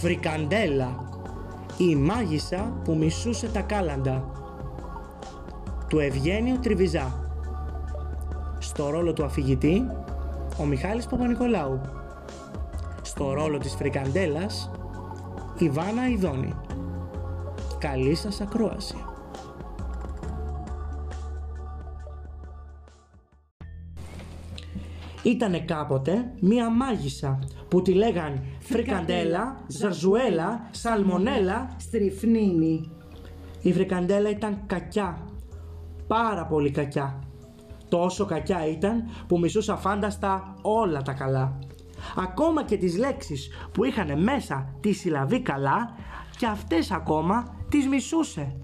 Φρικαντέλα, η μάγισσα που μισούσε τα κάλαντα. Του Ευγένιου Τριβιζά. Στο ρόλο του αφηγητή, ο Μιχάλης Παπα-Νικολάου. Στο ρόλο της Φρικαντέλας, η Βάνα Ιδόνη. Καλή σας ακρόαση. Ήτανε κάποτε μία μάγισσα που τη λέγαν Φρικαντέλα, Ζαρζουέλα, Σαλμονέλα, Στριφνίνη. Η Φρικαντέλα ήταν κακιά, πάρα πολύ κακιά. Τόσο κακιά ήταν που μισούσα φάνταστα όλα τα καλά. Ακόμα και τις λέξεις που είχαν μέσα τη συλλαβή καλά και αυτές ακόμα τις μισούσε.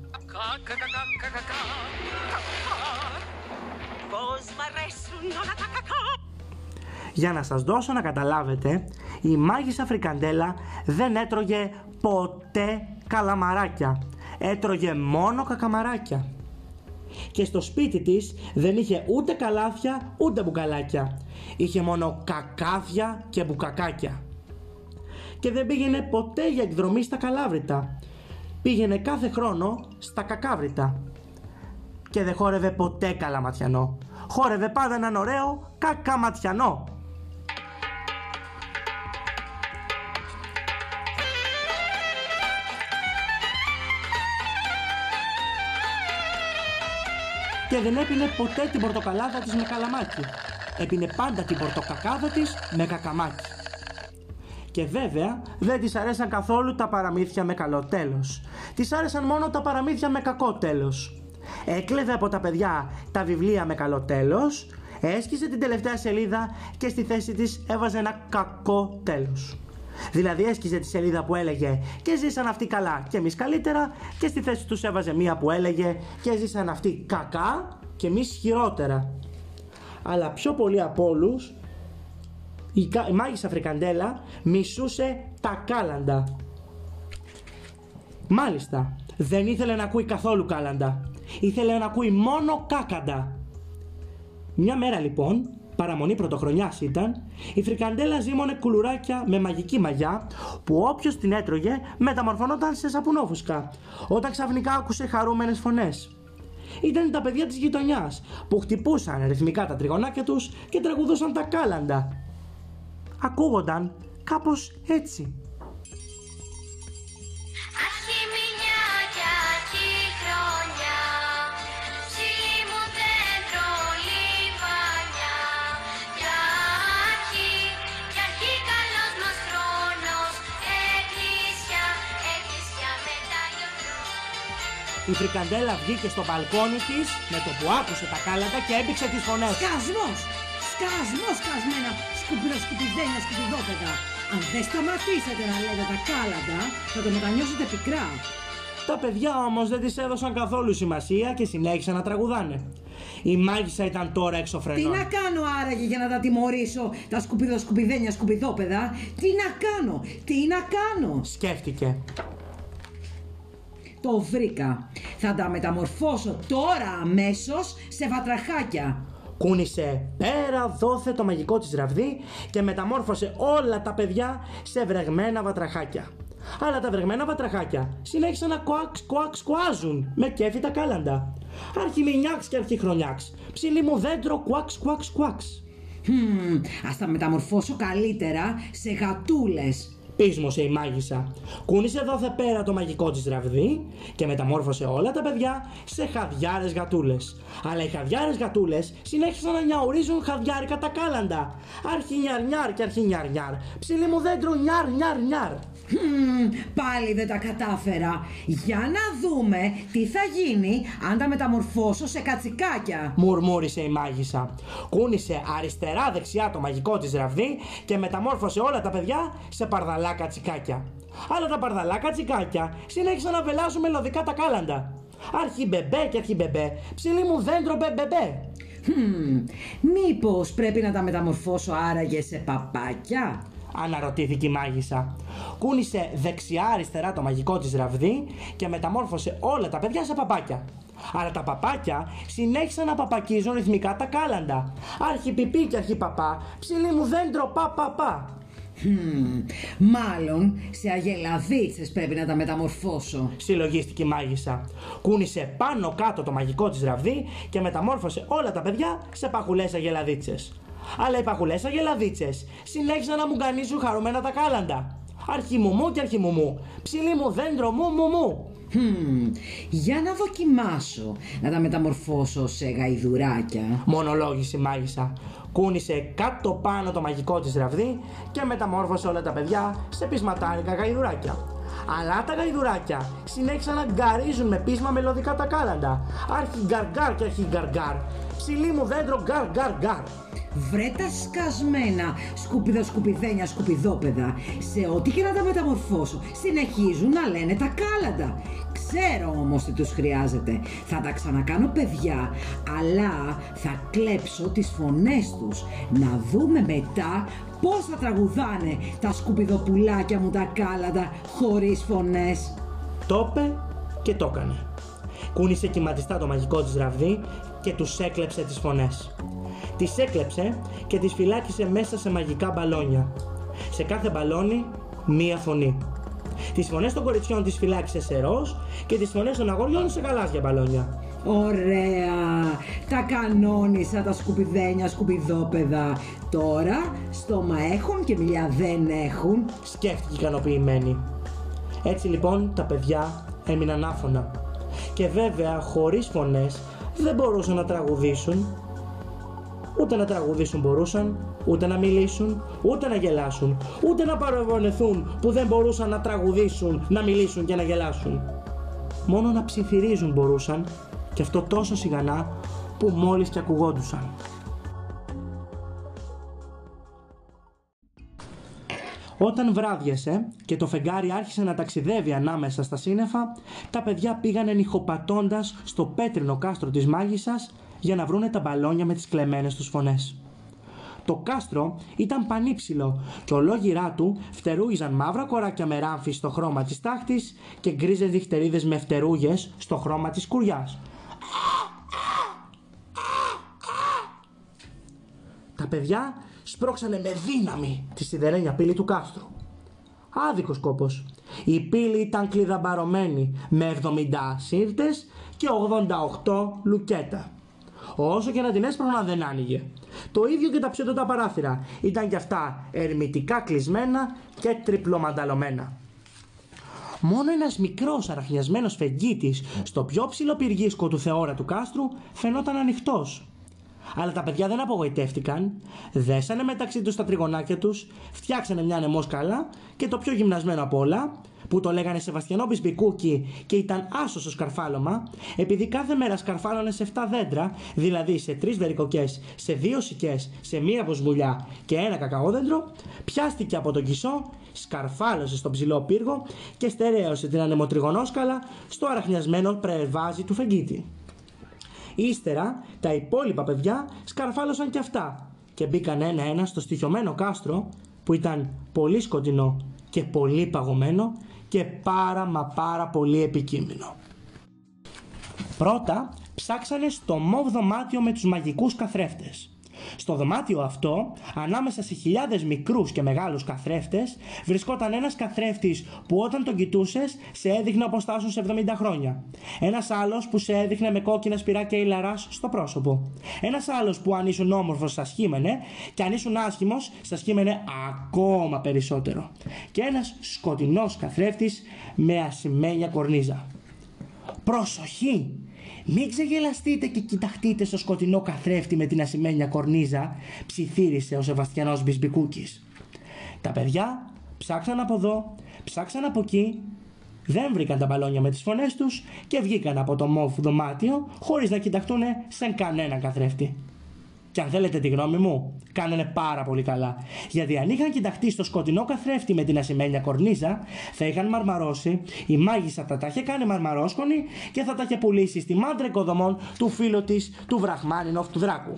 Πώς μ' αρέσουν όλα τα κακά. Για να σας δώσω να καταλάβετε, η μάγισσα Φρικαντέλα δεν έτρωγε ποτέ καλαμαράκια. Έτρωγε μόνο κακαμαράκια. Και στο σπίτι της δεν είχε ούτε καλάθια ούτε μπουκαλάκια. Είχε μόνο κακάθια και μπουκακάκια. Και δεν πήγαινε ποτέ για εκδρομή στα καλάβρητα. Πήγαινε κάθε χρόνο στα κακάβρητα. Και δεν χόρευε ποτέ καλαματιανό. Χόρευε πάντα έναν ωραίο κακαματιανό. Και δεν έπινε ποτέ την πορτοκαλάδα της με καλαμάκι. Έπινε πάντα την πορτοκακάδα της με κακαμάκι. Και βέβαια δεν της αρέσαν καθόλου τα παραμύθια με καλό τέλος. Της άρεσαν μόνο τα παραμύθια με κακό τέλος. Έκλεβε από τα παιδιά τα βιβλία με καλό τέλος, έσκησε την τελευταία σελίδα και στη θέση της έβαζε ένα κακό τέλος. Δηλαδή έσκιζε τη σελίδα που έλεγε και ζήσαν αυτοί καλά και εμείς καλύτερα και στη θέση τους έβαζε μία που έλεγε και ζήσαν αυτοί κακά και εμείς χειρότερα. Αλλά πιο πολύ από όλους, η, κα- η μάγισσα Φρικαντέλα μισούσε τα κάλαντα. Μάλιστα, δεν ήθελε να ακούει καθόλου κάλαντα. Ήθελε να ακούει μόνο κάκαντα. Μια μέρα λοιπόν, παραμονή πρωτοχρονιάς ήταν, η Φρικαντέλα ζήμωνε κουλουράκια με μαγική μαγιά που όποιος την έτρωγε μεταμορφωνόταν σε σαπουνόφουσκα, όταν ξαφνικά άκουσε χαρούμενες φωνές. Ήταν τα παιδιά της γειτονιάς που χτυπούσαν ρυθμικά τα τριγωνάκια τους και τραγουδούσαν τα κάλαντα. Ακούγονταν κάπως έτσι. Η Φρικαντέλα βγήκε στο μπαλκόνι της με το που άκουσε τα κάλαντα και έπηξε τις φωνές. Σκασμός! Σκασμός σκασμένα! Σκουπίδα σκουπιδένια σκουπιδόπεδα! Αν δεν σταματήσετε να λέτε τα κάλαντα, θα το μετανιώσετε πικρά. Τα παιδιά όμως δεν τις έδωσαν καθόλου σημασία και συνέχισαν να τραγουδάνε. Η μάγισσα ήταν τώρα έξω Τι φρενών. να κάνω άραγε για να τα τιμωρήσω; Τα σκουπίδα σκουπιδένια σκουπιδόπεδα. Τι να κάνω, τι να κάνω; Σκέφτηκε. Το βρήκα. Θα τα μεταμορφώσω τώρα αμέσως σε βατραχάκια. Κούνησε πέρα δόθε το μαγικό της ραβδί και μεταμόρφωσε όλα τα παιδιά σε βρεγμένα βατραχάκια. Αλλά τα βρεγμένα βατραχάκια συνέχισαν να κουάξ κουάξ κουάζουν με κέφι τα κάλαντα. Αρχιμηνιάξ και αρχιχρονιάξ. Ψηλή μου δέντρο κουάξ κουάξ κουάξ. Χμ, ας τα μεταμορφώσω καλύτερα σε γατούλες. Πείσμωσε η μάγισσα. Κούνησε δόθε πέρα το μαγικό της ραβδί και μεταμόρφωσε όλα τα παιδιά σε χαδιάρες γατούλες. Αλλά οι χαδιάρες γατούλες συνέχισαν να νιαουρίζουν χαδιάρικα τα κάλαντα. Αρχι νιαρ νιαρ και αρχι νιαρ νιαρ. Ψηλή μου δέντρο νιαρ νιαρ νιαρ. Χμ, πάλι δεν τα κατάφερα. Για να δούμε τι θα γίνει αν τα μεταμορφώσω σε κατσικάκια. Μουρμούρισε η μάγισσα. Κούνησε αριστερά δεξιά το μαγικό της ραβδί και μεταμόρφωσε όλα τα παιδιά σε παρδαλά κατσικάκια. Αλλά τα παρδαλά κατσικάκια συνέχισαν να βελάζουν μελωδικά τα κάλαντα. Αρχι μπεμπέ και αρχι μπεμπέ. Ψηλή μου δέντρο μπεμπεμπέ. Χμ, μήπως πρέπει να τα μεταμορφώσω άραγε σε παπάκια; Αναρωτήθηκε η μάγισσα. Κούνησε δεξιά-αριστερά το μαγικό της ραβδί και μεταμόρφωσε όλα τα παιδιά σε παπάκια. Αλλά τα παπάκια συνέχισαν να παπακίζουν ρυθμικά τα κάλαντα. Αρχι πιπί και αρχι παπά, ψηλή μου δέντρο πα πα πα. Χμ, μάλλον σε αγελαδίτσες πρέπει να τα μεταμορφώσω. Συλλογίστηκε η μάγισσα. Κούνησε πάνω κάτω το μαγικό της ραβδί και μεταμόρφωσε όλα τα παιδιά σε παχουλές αγελαδίτσες. Αλλά οι παχουλέ αγελαδίτσες συνέχισαν να μου γκανίζουν χαρούμενα τα κάλαντα. Αρχιμουμού και αρχιμουμού. Ψηλή μου δέντρο μου μου μου. Χμ, για να δοκιμάσω να τα μεταμορφώσω σε γαϊδουράκια. Μονολόγησε η μάγισσα. Κούνησε κάτω πάνω το μαγικό της ραβδί και μεταμόρφωσε όλα τα παιδιά σε πεισματάρικα γαϊδουράκια. Αλλά τα γαϊδουράκια συνέχισαν να γκαρίζουν με πείσμα μελωδικά τα κάλαντα. Άρχι γκαρ και αρχι γκαρ Ψηλή μου δέντρο γκαρ γκαρ γκαρ. Βρε τα σκασμένα σκουπιδα σκουπιδένια σκουπιδόπεδα Σε ό,τι και να τα μεταμορφώσω. Συνεχίζουν να λένε τα κάλαντα. Ξέρω όμως τι τους χρειάζεται. Θα τα ξανακάνω παιδιά Αλλά θα κλέψω τις φωνές τους. Να δούμε μετά πώς θα τραγουδάνε Τα σκουπιδοπουλάκια μου τα κάλαντα Χωρίς φωνές. Το είπε και το έκανε. Κούνησε κυματιστά το μαγικό της ραβδί και τους έκλεψε τις φωνές. Τις έκλεψε και τις φυλάκισε μέσα σε μαγικά μπαλόνια. Σε κάθε μπαλόνι μία φωνή. Τις φωνές των κοριτσιών τις φυλάκισε σε ροζ και τις φωνές των αγοριών σε γαλάζια μπαλόνια. Ωραία! Τα κανόνισα τα σκουπιδένια σκουπιδόπεδα. Τώρα στόμα έχουν και μιλιά δεν έχουν. Σκέφτηκε ικανοποιημένη. Έτσι λοιπόν τα παιδιά έμειναν άφωνα. Και βέβαια χωρίς φωνές δεν μπορούσαν να τραγουδήσουν. Ούτε να τραγουδήσουν μπορούσαν, ούτε να μιλήσουν, ούτε να γελάσουν, ούτε να παραβονεθούν που δεν μπορούσαν να τραγουδήσουν, να μιλήσουν και να γελάσουν. Μόνο να ψιθυρίζουν μπορούσαν και αυτό τόσο σιγανά που μόλις και ακουγόντουσαν. Όταν βράδιασε και το φεγγάρι άρχισε να ταξιδεύει ανάμεσα στα σύννεφα, τα παιδιά πήγανε νυχοπατώντας στο πέτρινο κάστρο της μάγισσας για να βρούνε τα μπαλόνια με τις κλεμμένες τους φωνές. Το κάστρο ήταν πανύψηλο και ολόγυρά του φτερούγιζαν μαύρα κοράκια με ράμφη στο χρώμα της τάχτης και γκρίζες διχτερίδες με φτερούγες στο χρώμα της κουριάς. Τα παιδιά σπρώξανε με δύναμη τη σιδερένια πύλη του κάστρου. Άδικος κόπος. Η πύλη ήταν κλειδαμπαρωμένη με 70 σύρτες και 88 λουκέτα. Όσο και να την έσπρωνα δεν άνοιγε. Το ίδιο και τα ψιωτά παράθυρα. Ήταν κι αυτά ερμητικά κλεισμένα και τριπλομανταλωμένα. Μόνο ένας μικρός αραχνιασμένος φεγγίτης στο πιο ψηλό πυργίσκο του θεόρατου κάστρου φαινόταν ανοιχτός. Αλλά τα παιδιά δεν απογοητεύτηκαν, δέσανε μεταξύ τους τα τριγωνάκια τους, φτιάξανε μια ανεμόσκαλα και το πιο γυμνασμένο απ' όλα, που το λέγανε Σεβαστιανό Μπισμπικούκι και ήταν άσος στο σκαρφάλωμα, επειδή κάθε μέρα σκαρφάλωνε σε 7 δέντρα, δηλαδή σε 3 βερικοκιές, σε 2 συκιές, σε μία μποσμπουλιά και ένα κακαόδεντρο, πιάστηκε από τον κισσό, σκαρφάλωσε στον ψηλό πύργο και στερέωσε την ανεμοτριγωνόσκαλα στο αραχνιασμένο περβάζι του φεγγίτη. Ύστερα τα υπόλοιπα παιδιά σκαρφάλωσαν και αυτά και μπήκαν ένα-ένα στο στοιχειωμένο κάστρο που ήταν πολύ σκοτεινό και πολύ παγωμένο και πάρα μα πάρα πολύ επικίνδυνο. Πρώτα ψάξανε στο μοβ δωμάτιο με τους μαγικούς καθρέφτες. Στο δωμάτιο αυτό, ανάμεσα σε χιλιάδες μικρούς και μεγάλους καθρέφτες, βρισκόταν ένας καθρέφτης που όταν τον κοιτούσες σε έδειχνε αποστάσεων σε 70 χρόνια. Ένας άλλος που σε έδειχνε με κόκκινα σπυράκια ηλαράς στο πρόσωπο. Ένας άλλος που αν ήσουν όμορφος σας χύμενε και αν ήσουν άσχημος σας χύμενε ακόμα περισσότερο. Και ένας σκοτεινός καθρέφτης με ασημένια κορνίζα. Προσοχή! Μην ξεγελαστείτε και κοιταχτείτε στο σκοτεινό καθρέφτη με την ασημένια κορνίζα, ψιθύρισε ο Σεβαστιανός Μπισμπικούκης. Τα παιδιά ψάξαν από εδώ, ψάξαν από εκεί, δεν βρήκαν τα μπαλόνια με τις φωνές τους και βγήκαν από το μόφ δωμάτιο χωρίς να κοιταχτούν σε κανένα καθρέφτη. Και αν θέλετε τη γνώμη μου, κάνανε πάρα πολύ καλά. Γιατί αν είχαν κοιταχτεί στο σκοτεινό καθρέφτη με την ασημένια κορνίζα, θα είχαν μαρμαρώσει, η μάγισσα θα τα είχε κάνει μαρμαρόσκονη και θα τα είχε πουλήσει στη μάντρα οικοδομών του φίλου της του Βραχμάνινοφ του Δράκου.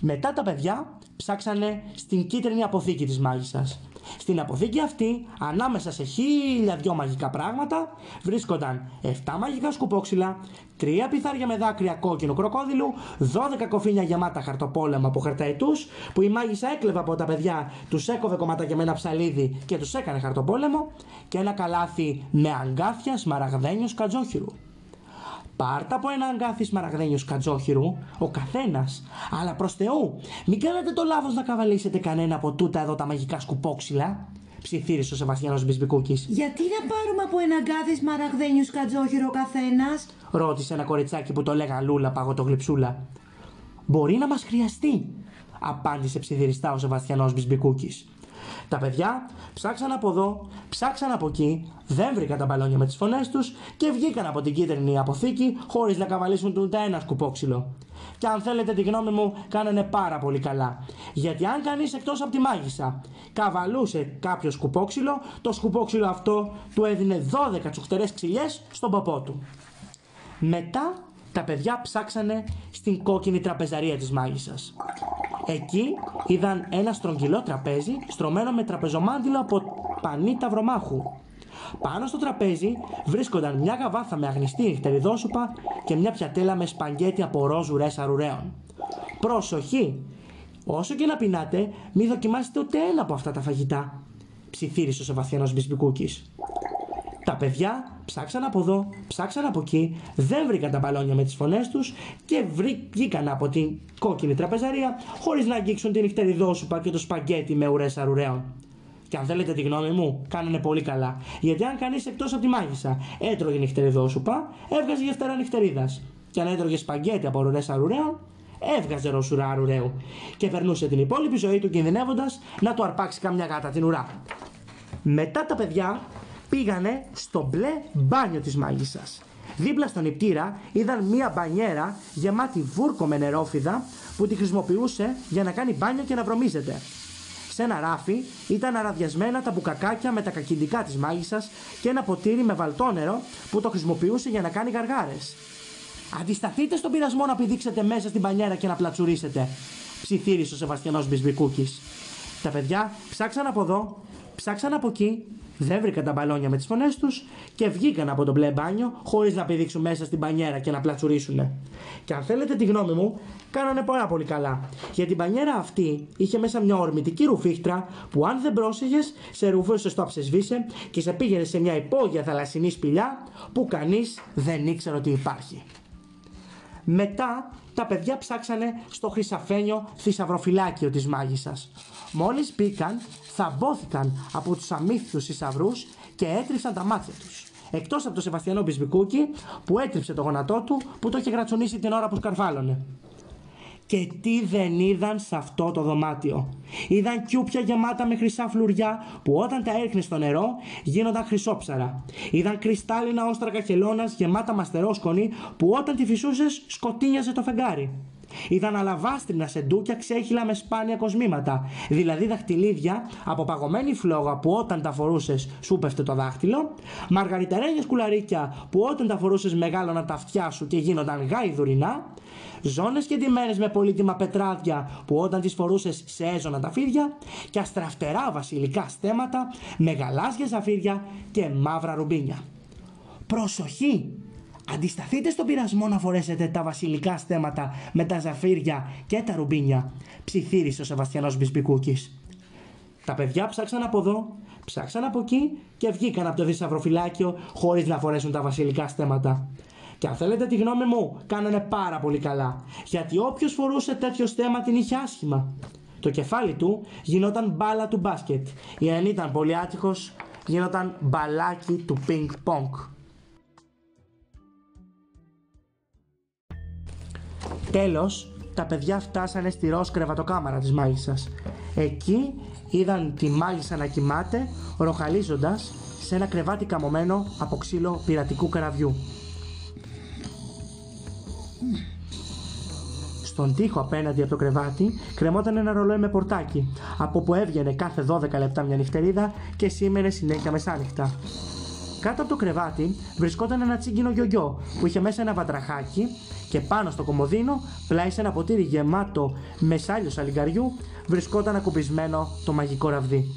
Μετά τα παιδιά ψάξανε στην κίτρινη αποθήκη της μάγισσας. Στην αποθήκη αυτή, ανάμεσα σε χίλια δυο μαγικά πράγματα, βρίσκονταν 7 μαγικά σκουπόξυλα, 3 πιθάρια με δάκρυα κόκκινου κροκόδιλου, 12 κοφίνια γεμάτα χαρτοπόλεμα από χαρταετούς, που η μάγισσα έκλεβε από τα παιδιά, τους έκοβε κομματάκια με ένα ψαλίδι και τους έκανε χαρτοπόλεμο, και ένα καλάθι με αγκάθια σμαραγδένιου σκατζόχυρου. Πάρτα από ένα αγκάθι σμαραγδένιου σκατζόχυρου, ο καθένας. Αλλά προς Θεού, μην κάνετε το λάθος να καβαλήσετε κανένα από τούτα εδώ τα μαγικά σκουπόξυλα. Ψιθύρισε ο Σεβαστιανός Μπισμπικούκης. Γιατί να πάρουμε από ένα γκάδι σμαραγδένιου σκατζόχυρο ο καθένας; Ρώτησε ένα κοριτσάκι που το λέγαν Λούλα παγωτογλυψούλα. Μπορεί να μας χρειαστεί, απάντησε ψιθυριστά ο Σεβαστιανός Μπισμπικούκης. Τα παιδιά ψάξαν από εδώ, ψάξαν από εκεί, δεν βρήκαν τα μπαλόνια με τις φωνές τους και βγήκαν από την κίτρινη αποθήκη χωρίς να καβαλήσουν ούτε ένα σκουπόξυλο. Και αν θέλετε τη γνώμη μου, κάνανε πάρα πολύ καλά. Γιατί αν κανείς εκτός από τη μάγισσα καβαλούσε κάποιο σκουπόξυλο, το σκουπόξυλο αυτό του έδινε 12 τσουχτερές ξυλιές στον ποπό του. Μετά τα παιδιά ψάξανε στην κόκκινη τραπεζαρία της μάγισσας. Εκεί είδαν ένα στρογγυλό τραπέζι στρωμένο με τραπεζομάντιλο από πανί ταυρομάχου. Πάνω στο τραπέζι βρίσκονταν μια γαβάθα με αγνιστή νυχτεριδόσουπα και μια πιατέλα με σπαγγέτι από ροζ ουρές αρουραίων. Προσοχή! Όσο και να πεινάτε, μη δοκιμάσετε ούτε ένα από αυτά τα φαγητά, ψιθύρισε ο Σεβαθιανός Μπισμπικούκης. Τα παιδιά ψάξαν από εδώ, ψάξαν από εκεί, δεν βρήκαν τα μπαλόνια με τις φωνές τους και βρή- βγήκαν από την κόκκινη τραπεζαρία χωρίς να αγγίξουν την νυχτεριδόσουπα και το σπαγκέτι με ουρές αρουραίων. Και αν θέλετε τη γνώμη μου, κάνανε πολύ καλά. Γιατί αν κανείς εκτός από τη μάγισσα έτρωγε νυχτεριδόσουπα, έβγαζε γευτέρα νυχτερίδας. Και αν έτρωγε σπαγκέτι από ουρές αρουραίων, έβγαζε ροσουρά αρουραίου. Και περνούσε την υπόλοιπη ζωή του κινδυνεύοντας να του αρπάξει καμιά γάτα την ουρά. Μετά τα παιδιά πήγανε στο μπλε μπάνιο της μάγισσας. Δίπλα στον νηπτήρα είδαν μία μπανιέρα γεμάτη βούρκο με νερόφιδα που τη χρησιμοποιούσε για να κάνει μπάνιο και να βρωμίζεται. Σε ένα ράφι ήταν αραδιασμένα τα μπουκακάκια με τα κακιντικά της μάγισσας και ένα ποτήρι με βαλτό νερό που το χρησιμοποιούσε για να κάνει γαργάρες. Αντισταθείτε στον πειρασμό να πηδήξετε μέσα στην πανιέρα και να πλατσουρίσετε, ψιθύρισε ο Σεβαστιανός Μπισμπικούκης. Τα παιδιά ψάξαν από εδώ, ψάξαν από εκεί, δεν βρήκαν τα μπαλόνια με τις φωνές τους και βγήκαν από το μπλε μπάνιο χωρίς να πηδήξουν μέσα στην πανιέρα και να πλατσουρίσουν. Και αν θέλετε τη γνώμη μου, κάνανε πάρα πολύ καλά. Γιατί την πανιέρα αυτή είχε μέσα μια ορμητική ρουφίχτρα που αν δεν πρόσεχες, σε ρουφούσε στο αψεσβήσε και σε πήγαινε σε μια υπόγεια θαλασσινή σπηλιά που κανείς δεν ήξερε ότι υπάρχει. Μετά τα παιδιά ψάξανε στο χρυσαφένιο θησαυροφυλάκιο της μάγισσας. Μόλις μπήκαν, θαμπώθηκαν από τους αμύθητους θησαυρούς και έτριψαν τα μάτια τους. Εκτός από τον Σεβαστιανό Μπισμπικούκι που έτριψε το γόνατό του που το είχε γρατσουνίσει την ώρα που σκαρφάλωνε. Και τι δεν είδαν σε αυτό το δωμάτιο. Είδαν κιούπια γεμάτα με χρυσά φλουριά που όταν τα έριχνε στο νερό γίνονταν χρυσόψαρα. Είδαν κρυστάλλινα όστρακα χελώνας γεμάτα μαστερόσκονη που όταν τη φυσούσες σκοτίνιαζε το φεγγάρι. Είδαν αλαβάστρινα σεντούκια ξέχυλα με σπάνια κοσμήματα, δηλαδή δαχτυλίδια από παγωμένη φλόγα που όταν τα φορούσες σου πέφτε το δάχτυλο, μαργαριτερένια σκουλαρίκια που όταν τα φορούσες μεγάλωναν τα αυτιά σου και γίνονταν γάιδουρινά, ζώνες και ντυμένες με πολύτιμα πετράδια που όταν τις φορούσες σε έζωνα τα φίδια και αστραφτερά βασιλικά στέματα με γαλάζια ζαφύρια και μαύρα ρουμπίνια. Προσοχή! Αντισταθείτε στον πειρασμό να φορέσετε τα βασιλικά στέματα με τα ζαφύρια και τα ρουμπίνια, ψιθύρισε ο Σεβαστιανός Μπισμπικούκης. Τα παιδιά ψάξαν από εδώ, ψάξαν από εκεί και βγήκαν από το θησαυροφυλάκιο χωρίς να φορέσουν τα βασιλικά στέματα. Και αν θέλετε τη γνώμη μου, κάνανε πάρα πολύ καλά. Γιατί όποιος φορούσε τέτοιο στέμα την είχε άσχημα. Το κεφάλι του γινόταν μπάλα του μπάσκετ. Ή αν ήταν πολύ άτυχος, γινόταν μπαλάκι του πινκ Τέλος, τα παιδιά φτάσανε στη ροζ κρεβατοκάμαρα της μάγισσας. Εκεί είδαν τη μάγισσα να κοιμάται, ροχαλίζοντας σε ένα κρεβάτι καμωμένο από ξύλο πειρατικού καραβιού. Στον τοίχο απέναντι από το κρεβάτι κρεμόταν ένα ρολόι με πορτάκι, από που έβγαινε κάθε 12 λεπτά μια νυχτερίδα και σήμαινε συνέχεια μεσάνυχτα. Κάτω από το κρεβάτι βρισκόταν ένα τσίγκινο γιογιό που είχε μέσα ένα βατραχάκι και πάνω στο κομμωδίνο, πλάι σε ένα ποτήρι γεμάτο με σάλιο σαλιγκαριού, βρισκόταν ακουμπισμένο το μαγικό ραβδί.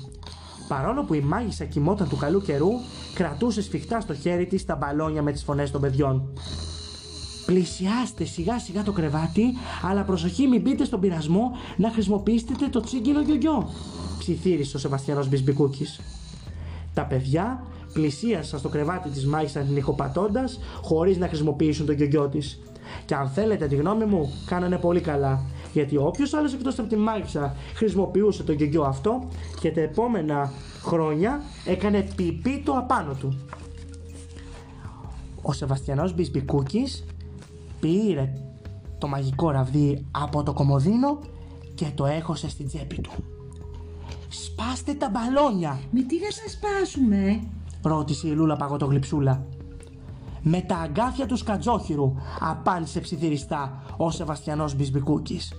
Παρόλο που η μάγισσα κοιμόταν του καλού καιρού, κρατούσε σφιχτά στο χέρι της τα μπαλόνια με τις φωνές των παιδιών. Πλησιάστε σιγά σιγά το κρεβάτι, αλλά προσοχή μην μπείτε στον πειρασμό να χρησιμοποιήσετε το τσίγκινο γιογιό, ψιθύρισε ο Σεβαστιανός Μπισμπικούκης. Τα παιδιά πλησίασαν στο κρεβάτι της μάγισσας νυχοπατώντας χωρίς να χρησιμοποιήσουν το γιογιό της. Και αν θέλετε τη γνώμη μου, κάνανε πολύ καλά. Γιατί όποιος άλλος εκτός από τη μάγισσα χρησιμοποιούσε το γιογιό αυτό και τα επόμενα χρόνια έκανε πιπί το απάνω του. Ο Σεβαστιανός Μπισμπικούκης πήρε το μαγικό ραβδί από το κομοδίνο και το έχωσε στην τσέπη του. «Σπάστε τα μπαλόνια», Με τι να σας σπάσουμε. ρώτησε η Λούλα παγωτογλυψούλα. «Με τα αγκάθια του σκατζόχυρου», απάντησε ψιθυριστά ο Σεβαστιανός Μπισμπικούκης.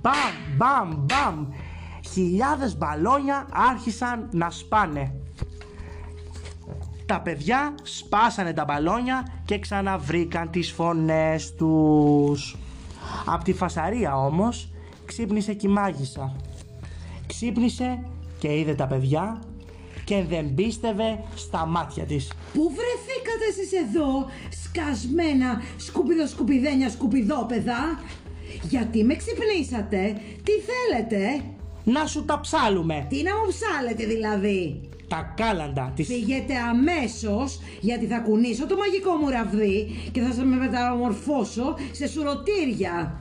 Μπαμ, μπαμ, μπαμ. Χιλιάδες μπαλόνια άρχισαν να σπάνε. Τα παιδιά σπάσανε τα μπαλόνια και ξαναβρήκαν τις φωνές τους. Απ' τη φασαρία όμως ξύπνησε και η μάγισσα. Ξύπνησε και είδε τα παιδιά και δεν πίστευε στα μάτια της. Πού βρεθήκατε εσείς εδώ, σκασμένα σκουπιδοσκουπιδένια σκουπιδόπεδα; Γιατί με ξυπνήσατε, τι θέλετε, Να σου τα ψάλουμε τι να μου ψάλετε δηλαδή; Τα κάλαντα της Φύγετε αμέσως γιατί θα κουνήσω το μαγικό μου ραβδί και θα σας με μεταμορφώσω σε σουρωτήρια.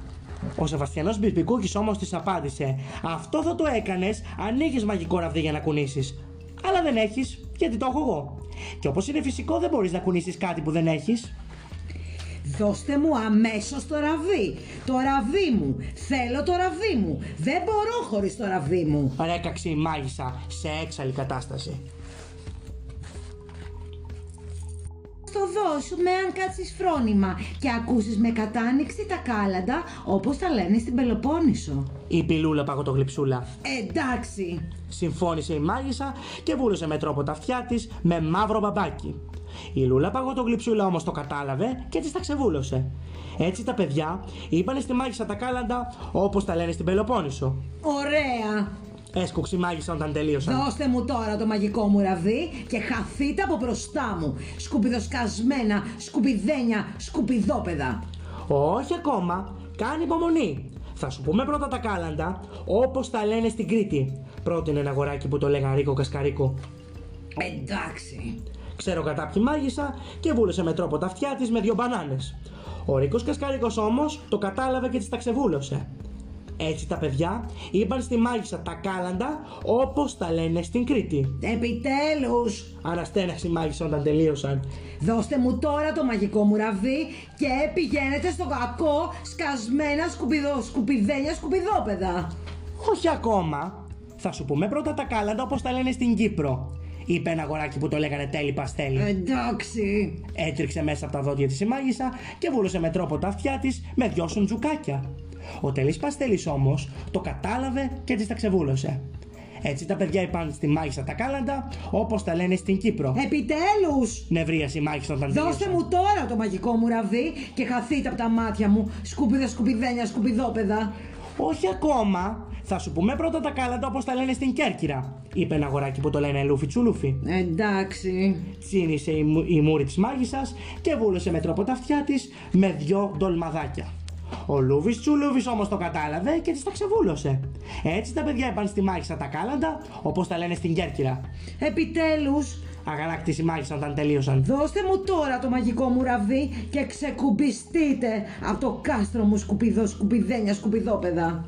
Ο Σεβαστιανός Μπισμπικούκη όμως της απάντησε: Αυτό θα το έκανες αν είχες μαγικό ραβδί για να κουνήσεις. Αλλά δεν έχεις, γιατί το έχω εγώ. Και όπως είναι φυσικό, δεν μπορείς να κουνήσεις κάτι που δεν έχεις. Δώστε μου αμέσως το ραβδί. Το ραβδί μου. Θέλω το ραβδί μου. Δεν μπορώ χωρίς το ραβδί μου. Ρέκαξε η μάγισσα σε έξαλλη κατάσταση. Το δώσουμε αν κάτσεις φρόνημα και ακούσεις με κατάνοιξη τα κάλαντα όπως τα λένε στην Πελοπόννησο. Είπε η Λούλα παγωτογλυψούλα. Εντάξει. Συμφώνησε η μάγισσα και βούλωσε με τρόπο τα αυτιά της με μαύρο μπαμπάκι. Η Λούλα παγωτογλυψούλα όμως το κατάλαβε και της τα ξεβούλωσε. Έτσι τα παιδιά είπανε στη μάγισσα τα κάλαντα όπως τα λένε στην Πελοπόννησο. Ωραία. Έσκουξε η μάγισσα όταν τελείωσαν. Δώστε μου τώρα το μαγικό μου ραβδί και χαθείτε από μπροστά μου. Σκουπιδοσκασμένα, σκουπιδένια, σκουπιδόπεδα. Όχι ακόμα. Κάνει υπομονή. Θα σου πούμε πρώτα τα κάλαντα, όπως τα λένε στην Κρήτη. Πρότεινε ένα αγοράκι που το λέγαν Ρίκο Κασκαρίκο. Εντάξει. Ξέρω κατά ποιη μάγισσα και βούλωσε με τρόπο τα αυτιά της με δύο μπανάνες. Ο Ρίκος Κασκαρίκο όμως το κατάλαβε και της τα ξεβούλωσε. Έτσι τα παιδιά είπαν στη μάγισσα τα κάλαντα όπως τα λένε στην Κρήτη. Επιτέλους. Αναστέναξε η μάγισσα όταν τελείωσαν. Δώστε μου τώρα το μαγικό μου ραβδί και πηγαίνετε στο κακό σκασμένα σκουπιδο, σκουπιδένια σκουπιδόπεδα. Όχι ακόμα. Θα σου πούμε πρώτα τα κάλαντα όπως τα λένε στην Κύπρο. Είπε ένα αγοράκι που το λέγανε τέλει παστέλι. Εντάξει. Έτριξε μέσα από τα δόντια της η μάγισσα και βούλωσε με τρόπο τα αυτιά της με δυο σουντζουκάκια. Ο τελή παστέλης όμως το κατάλαβε και της τα ξεβούλωσε. Έτσι τα παιδιά είπαν στη μάγισσα τα κάλαντα όπως τα λένε στην Κύπρο. Επιτέλους. Νευρίασε η μάγισσα όταν Δώστε τελείωσαν. μου τώρα το μαγικό μου ραβδί και χαθείτε από τα μάτια μου σκουπιδα, σκουπιδένια, σκουπιδόπεδα. Όχι ακόμα. Θα σου πούμε πρώτα τα κάλαντα όπως τα λένε στην Κέρκυρα. Είπε ένα αγοράκι που το λένε Λούφι Τσουλούφι. Εντάξει. Τσίνησε η, μου- η μούρη της μάγισσα και βούλωσε με τρόπο τα αυτιά της με δυο ντολμαδάκια. Ο Λούβι Τσουλούβι όμως το κατάλαβε και της τα ξεβούλωσε. Έτσι τα παιδιά είπαν στη μάγισσα τα κάλαντα όπως τα λένε στην Κέρκυρα. Επιτέλους. Αγανάκτησε η μάγισσα όταν τελείωσαν. Δώστε μου τώρα το μαγικό μου ραβδί και ξεκουμπιστείτε από το κάστρο μου σκουπιδό, σκουπιδένια, σκουπιδόπεδα.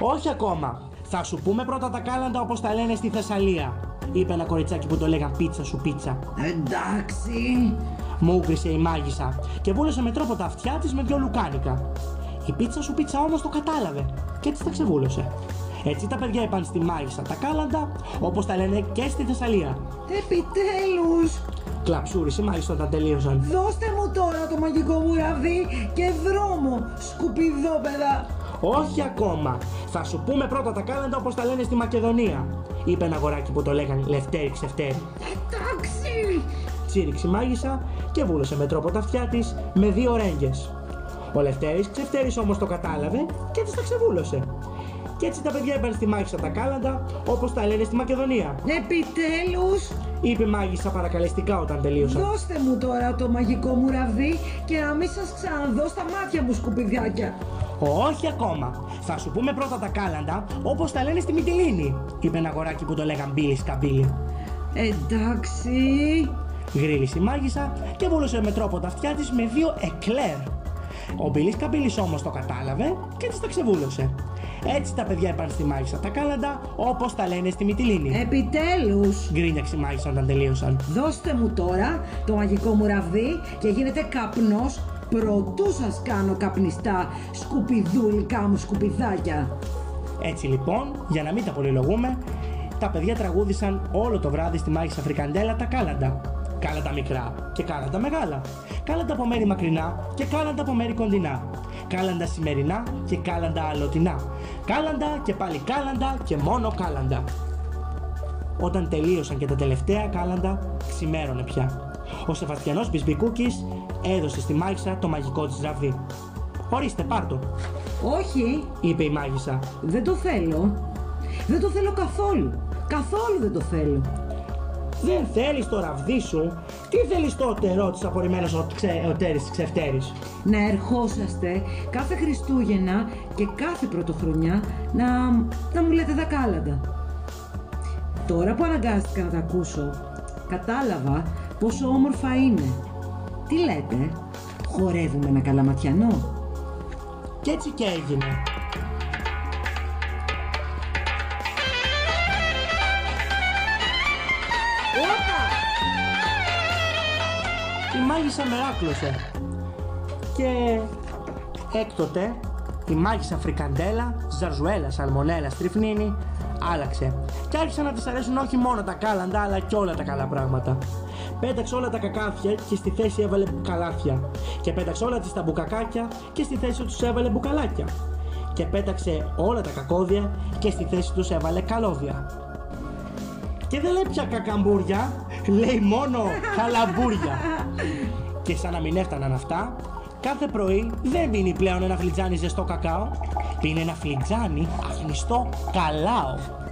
Όχι ακόμα. Θα σου πούμε πρώτα τα κάλαντα όπως τα λένε στη Θεσσαλία. Είπε ένα κοριτσάκι που το λέγαν πίτσα σου πίτσα. Εντάξει. Μούγκρισε η μάγισσα και βούλωσε με τρόπο τα αυτιά της με δυο λουκάνικα. Η πίτσα σου πίτσα όμως το κατάλαβε και τη τα ξεβούλωσε. Έτσι τα παιδιά είπαν στη μάγισσα τα κάλαντα όπως τα λένε και στη Θεσσαλία. Επιτέλους. Κλαψούρισε η μάγισσα όταν τελείωσαν. Δώστε μου τώρα το μαγικό μου ραβδί και δρόμο, σκουπιδόπεδα. Όχι ακόμα. Θα σου πούμε πρώτα τα κάλαντα όπως τα λένε στη Μακεδονία. Είπε ένα αγοράκι που το λέγαν Λευτέρη Ξευτέρη. Εντάξει. τσίριξε η μάγισσα και βούλωσε με τρόπο τα αυτιά της με δύο ρέγγες. Ο Λευτέρης ξεφτέρης όμως το κατάλαβε και της τα ξεβούλωσε. Και έτσι τα παιδιά είπαν στη μάγισσα τα κάλαντα, όπως τα λένε στη Μακεδονία. Επιτέλους, Είπε η μάγισσα παρακαλεστικά όταν τελείωσαν. δώστε μου τώρα το μαγικό μου ραβδί και να μην σας ξαναδώ στα μάτια μου σκουπιδιάκια. Όχι ακόμα. Θα σου πούμε πρώτα τα κάλαντα, όπως τα λένε στη Μυτιλίνη, είπε ένα αγοράκι που το λέγαν Μπίλι Σκαμπίλι. Εντάξει. Γρήλισε η μάγισσα και βούλωσε με τρόπο τα αυτιά της με δύο εκλέρ. Ο Μπίλης Καμπίλης όμως το κατάλαβε και της τα ξεβούλωσε. Έτσι τα παιδιά είπαν στη μάγισσα τα κάλαντα όπως τα λένε στη Μυτιλίνη. Επιτέλους. Γκρίνιαξε η μάγισσα όταν τελείωσαν. Δώστε μου τώρα το μαγικό μου ραβδί και γίνετε καπνός προτού σας κάνω καπνιστά σκουπιδούλικα μου σκουπιδάκια. Έτσι λοιπόν, για να μην τα πολυλογούμε, τα παιδιά τραγούδησαν όλο το βράδυ στη μάγισσα Φρικαντέλα τα κάλαντα. Κάλαντα μικρά και κάλαντα μεγάλα. Κάλαντα από μέρη μακρινά και κάλαντα από μέρη κοντινά. Κάλαντα σημερινά και κάλαντα αλλοτινά. Κάλαντα και πάλι κάλαντα και μόνο κάλαντα. Όταν τελείωσαν και τα τελευταία κάλαντα, ξημέρωνε πια. Ο Σεβαστιανός Μπισμπικούκης έδωσε στη μάγισσα το μαγικό της ραβδί. «Ορίστε, πάρτο», Όχι, είπε η μάγισσα. δεν το θέλω. Δεν το θέλω καθόλου. Καθόλου δεν το θέλω. Δεν θέλεις το ραβδί σου. Τι θέλεις τότε, ρώτησε απορριμμένος ο, ξε... ο τέρης της ξεφτέρης; Να ερχόσαστε κάθε Χριστούγεννα και κάθε Πρωτοχρονιά να, να μου λέτε τα κάλαντα. Τώρα που αναγκάστηκα να τα ακούσω, κατάλαβα πόσο όμορφα είναι. Τι λέτε, χορεύουμε ένα καλαματιανό. Κι έτσι και έγινε. Η μάγισσα μεράκλωσε. Και έκτοτε η μάγισσα Φρικαντέλα, Ζαρζουέλα, Σαλμονέλα, Στριφνίνη άλλαξε. Και άρχισαν να της αρέσουν όχι μόνο τα κάλαντα αλλά και όλα τα καλά πράγματα. Πέταξε όλα τα κακάφια και στη θέση έβαλε καλάθια. Και πέταξε όλα τις τα μπουκακάκια και στη θέση τους έβαλε μπουκαλάκια. Και πέταξε όλα τα κακόδια και στη θέση τους έβαλε καλώδια. Και δεν λέει πια κακαμπούρια, λέει μόνο καλαμπούρια. Και σαν να μην έφταναν αυτά, κάθε πρωί δεν πίνει πλέον ένα φλιτζάνι ζεστό κακάο, πίνει ένα φλιτζάνι αχνιστό καλάο.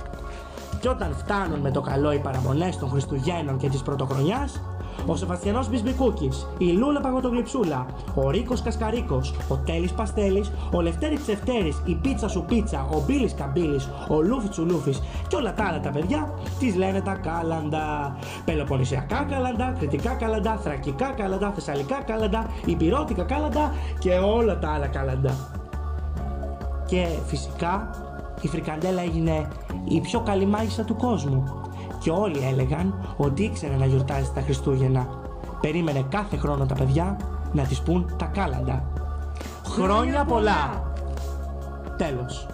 Και όταν φτάνουν με το καλό οι παραμονές των Χριστουγέννων και της Πρωτοχρονιάς, ο Σεβαστιανός Μπισμπικούκης, η Λούλα Παγωτογλυψούλα, ο Ρίκος Κασκαρίκος, ο Τέλης Παστέλης, ο Λευτέρης Τσεφτέρης, η Πίτσα Σου Πίτσα, ο Μπίλης Καμπίλης, ο Λούφι Τσουλούφης και όλα τα άλλα τα παιδιά τις λένε τα κάλαντα. Πελοποννησιακά κάλαντα, κριτικά κάλαντα, θρακικά κάλαντα, θεσσαλικά κάλαντα, υπηρώτικα κάλαντα και όλα τα άλλα κάλαντα. Και φυσικά η Φρικαντέλα έγινε η πιο καλή μάγισσα του κόσμου. Και όλοι έλεγαν ότι ήξερε να γιορτάζει τα Χριστούγεννα. Περίμενε κάθε χρόνο τα παιδιά να της πούν τα κάλαντα. Χρόνια πολλά! Τέλος.